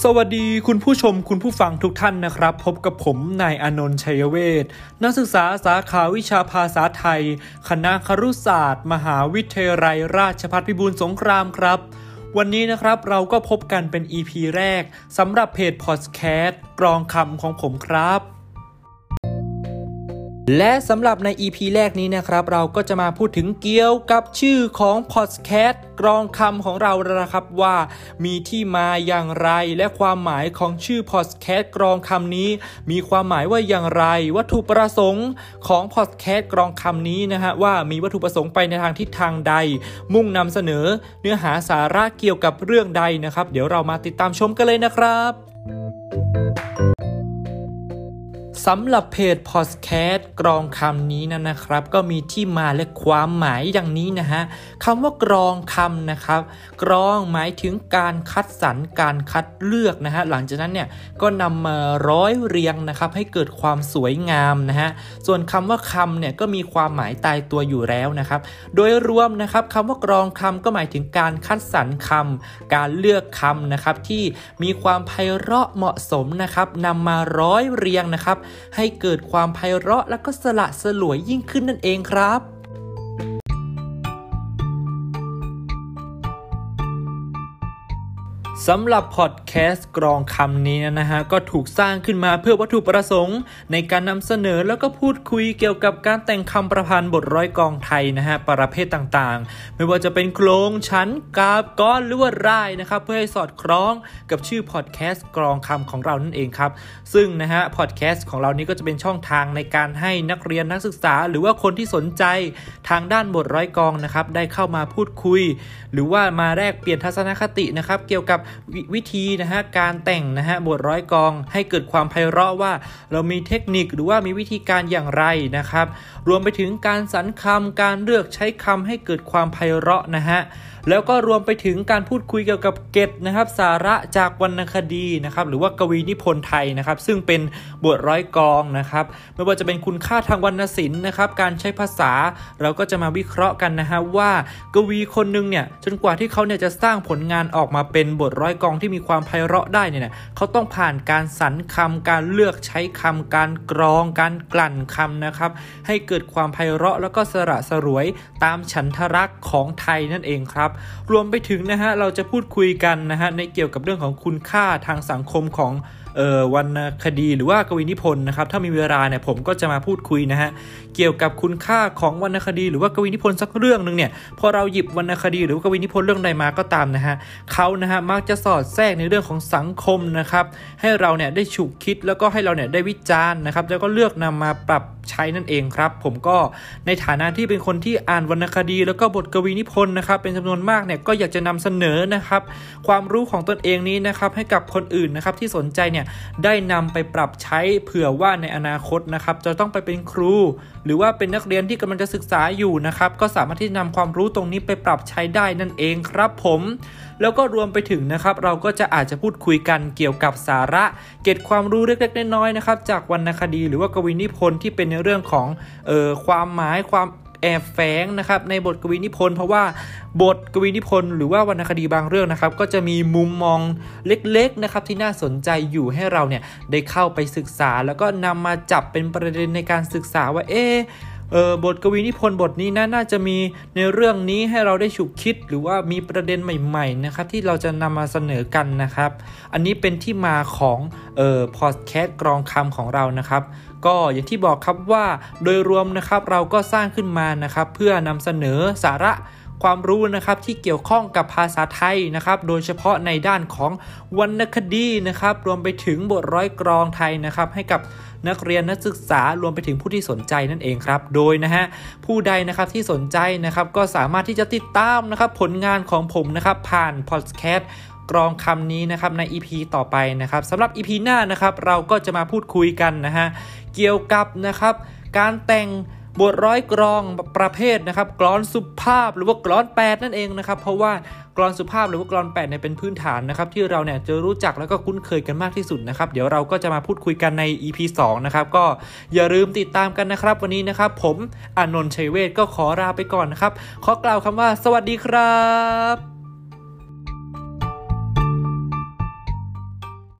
สวัสดีคุณผู้ชมคุณผู้ฟังทุกท่านนะครับ พบกับผมนายอนนท์ชัยเวศนักศึกษาสาขาวิชาภาษาไทย คณะครุศาสตร์ มหาวิทยาลัยราชภัฏพิบูลสงครามครับ วันนี้นะครับเราก็พบกันเป็น EP แรกสำหรับเพจพอดแคสต์กรองคำของผมครับ และสำหรับใน EP แรกนี้นะครับ เราก็จะมาพูดถึงเกี่ยวกับชื่อของพอดแคสต์กรองคำของเราแล้วนะครับว่ามีที่มาอย่างไร และความหมายของชื่อพอดแคสต์กรองคำนี้ มีความหมายว่าอย่างไร วัตถุประสงค์ของพอดแคสต์กรองคำนี้นะฮะว่ามีวัตถุประสงค์ไปในทางทิศทางใด มุ่งนำเสนอ เนื้อหาสาระเกี่ยวกับเรื่องใดนะครับ เดี๋ยวเรามาติดตามชมกันเลยนะครับ สำหรับเพจพอดแคสต์กรองคำนี้นะนะครับ ก็มีที่มาและความหมายอย่างนี้นะฮะคำว่ากรองคำนะครับ กรองหมายถึงการคัดสรรการคัดเลือกนะฮะหลังจากนั้นเนี่ยก็นำมาร้อยเรียงนะครับ ให้เกิดความสวยงามนะฮะส่วนคำว่าคำเนี่ยก็มีความหมายตายตัวอยู่แล้วนะครับ โดยรวมนะครับคำว่ากรองคำก็หมายถึงการคัดสรรคำการเลือกคำนะครับที่มีความไพเราะเหมาะสมนะครับนำมาร้อยเรียงนะครับให้เกิดความไพเราะและก็สละสลวยยิ่งขึ้นนั่นเองครับ สำหรับพอดแคสต์กรองคำนี้นะฮะ ก็ถูกสร้างขึ้นมาเพื่อวัตถุประสงค์ ในการนำเสนอแล้วก็พูดคุยเกี่ยวกับการแต่งคำประพันธ์บทร้อยกองไทยนะฮะ ประเภทต่างๆ ไม่ว่าจะเป็นโครงชั้นกาบก้อนหรือว่าร่ายนะครับ เพื่อให้สอดคล้องกับชื่อพอดแคสต์กรองคำของเรานั่นเองครับ ซึ่งนะฮะพอดแคสต์ของเรานี้ก็จะเป็นช่องทางในการให้นักเรียนนักศึกษา หรือว่าคนที่สนใจทางด้านบทร้อยกองนะครับได้เข้ามาพูดคุย หรือว่ามาแลกเปลี่ยนทัศนคตินะครับเกี่ยวกับววิธีนะฮะการแต่งนะฮะบทร้อยกองให้เกิดความไพเราะว่า เรามีเทคนิคหรือว่ามีวิธีการอย่างไรนะครับ รวมไปถึงการสรรคำการเลือกใช้คำให้เกิดความไพเราะนะฮะแล้วก็รวมไปถึงการพูดคุยเกี่ยวกับเกตนะครับ สาระจากวรรณคดีนะครับ หรือว่ากวีนิพนธ์ไทยนะครับ ซึ่งเป็นบทร้อยกองนะครับ ไม่ว่าจะเป็นคุณค่าทางวรรณศิลป์นะครับ การใช้ภาษาเราก็จะมาวิเคราะห์กันนะฮะว่ากวีคนหนึ่งเนี่ยจนกว่าที่เขาเนี่ยจะสร้างผลงานออกมาเป็นบทร้อยกองที่มีความไพเราะได้เนี่ยเขาต้องผ่านการสรรคำการเลือกใช้คำการกรองการกลั่นคำนะครับ ให้เกิดความไพเราะแล้วก็สระสรวยตามฉันทรักของไทยนั่นเองครับ รวมไปถึงนะฮะเราจะพูดคุยกันนะฮะในเกี่ยวกับเรื่องของคุณค่าทางสังคมของ วรรณคดีหรือว่ากวีนิพนธ์นะครับถ้ามีเวลาเนี่ยผมก็จะมาพูดคุยนะฮะเกี่ยวกับคุณค่าของวรรณคดีหรือว่ากวีนิพนธ์สักเรื่องหนึ่งเนี่ยพอเราหยิบวรรณคดีหรือกวีนิพนธ์เรื่องใดมาก็ตามนะฮะเขานะฮะมักจะสอดแทรกในเรื่องของสังคมนะครับให้เราเนี่ยได้ฉุกคิดแล้วก็ให้เราเนี่ยได้วิจารณ์นะครับแล้วก็เลือกนำมาปรับใช้นั่นเองครับ ผมก็ในฐานะที่เป็นคนที่อ่านวรรณคดี แล้วก็บทกวีนิพนธ์นะครับเป็นจำนวนมากเนี่ยก็อยากจะนำเสนอนะครับความรู้ของตนเองนี้นะครับให้กับคนอื่นนะครับที่สนใจเนี่ยได้นำไปปรับใช้เผื่อว่าในอนาคตนะครับจะต้องไปเป็นครู หรือว่าเป็นนักเรียนที่กำลังจะศึกษาอยู่นะครับก็สามารถที่จะนำความรู้ตรงนี้ไปปรับใช้ได้นั่นเองครับผม แล้วก็รวมไปถึงนะครับเราก็จะอาจจะพูดคุยกันเกี่ยวกับสาระเก็บความรู้เล็กๆน้อยๆนะครับจากวรรณคดี หรือว่ากวีนิพนธ์ที่เป็นในเรื่องของออความหมายความ แอบแฝงนะครับในบทกวีนิพนธ์ เพราะว่าบทกวีนิพนธ์ หรือว่าวรรณคดีบางเรื่องนะครับ ก็จะมีมุมมองเล็กๆนะครับที่น่าสนใจอยู่ให้เราเนี่ยได้เข้าไปศึกษา แล้วก็นำมาจับเป็นประเด็นในการศึกษาว่าเอ๊ เออบทกวีนิพนธ์บทนี้นะน่าจะมีในเรื่องนี้ให้เราได้ฉุกคิด หรือว่ามีประเด็นใหม่ๆนะครับที่เราจะนำมาเสนอกันนะครับ อันนี้เป็นที่มาของเอ่อพอดแคสต์กรองคำของเรานะครับ ก็อย่างที่บอกครับว่าโดยรวมนะครับเราก็สร้างขึ้นมานะครับ เพื่อนำเสนอสาระ ความรู้นะครับที่เกี่ยวข้องกับภาษาไทยนะครับ โดยเฉพาะในด้านของวรรณคดีนะครับ รวมไปถึงบทร้อยกรองไทยนะครับ ให้กับนักเรียนนักศึกษารวมไปถึงผู้ที่สนใจนั่นเองครับ โดยนะฮะผู้ใดนะครับที่สนใจนะครับก็สามารถที่จะติดตามนะครับผลงานของผมนะครับผ่านพอดแคสต์กรองคำนี้นะครับใน EP ต่อไปนะครับสำหรับ EP หน้านะครับเราก็จะมาพูดคุยกันนะฮะเกี่ยวกับนะครับการแต่ง บทร้อยกรองประเภทนะครับกรอนสุภาพหรือว่ากรอนแปดนั่นเองนะครับ เพราะว่ากรอนสุภาพหรือว่ากรอนแปดเนี่ยเป็นพื้นฐานนะครับที่เราเนี่ยจะรู้จักแล้วก็คุ้นเคยกันมากที่สุดนะครับ เดี๋ยวเราก็จะมาพูดคุยกันใน EP 2 นะครับ ก็อย่าลืมติดตามกันนะครับ วันนี้นะครับ ผมอนนท์ชัยเวทก็ขอลาไปก่อนนะครับ ขอกล่าวคำว่า สวัสดีครับ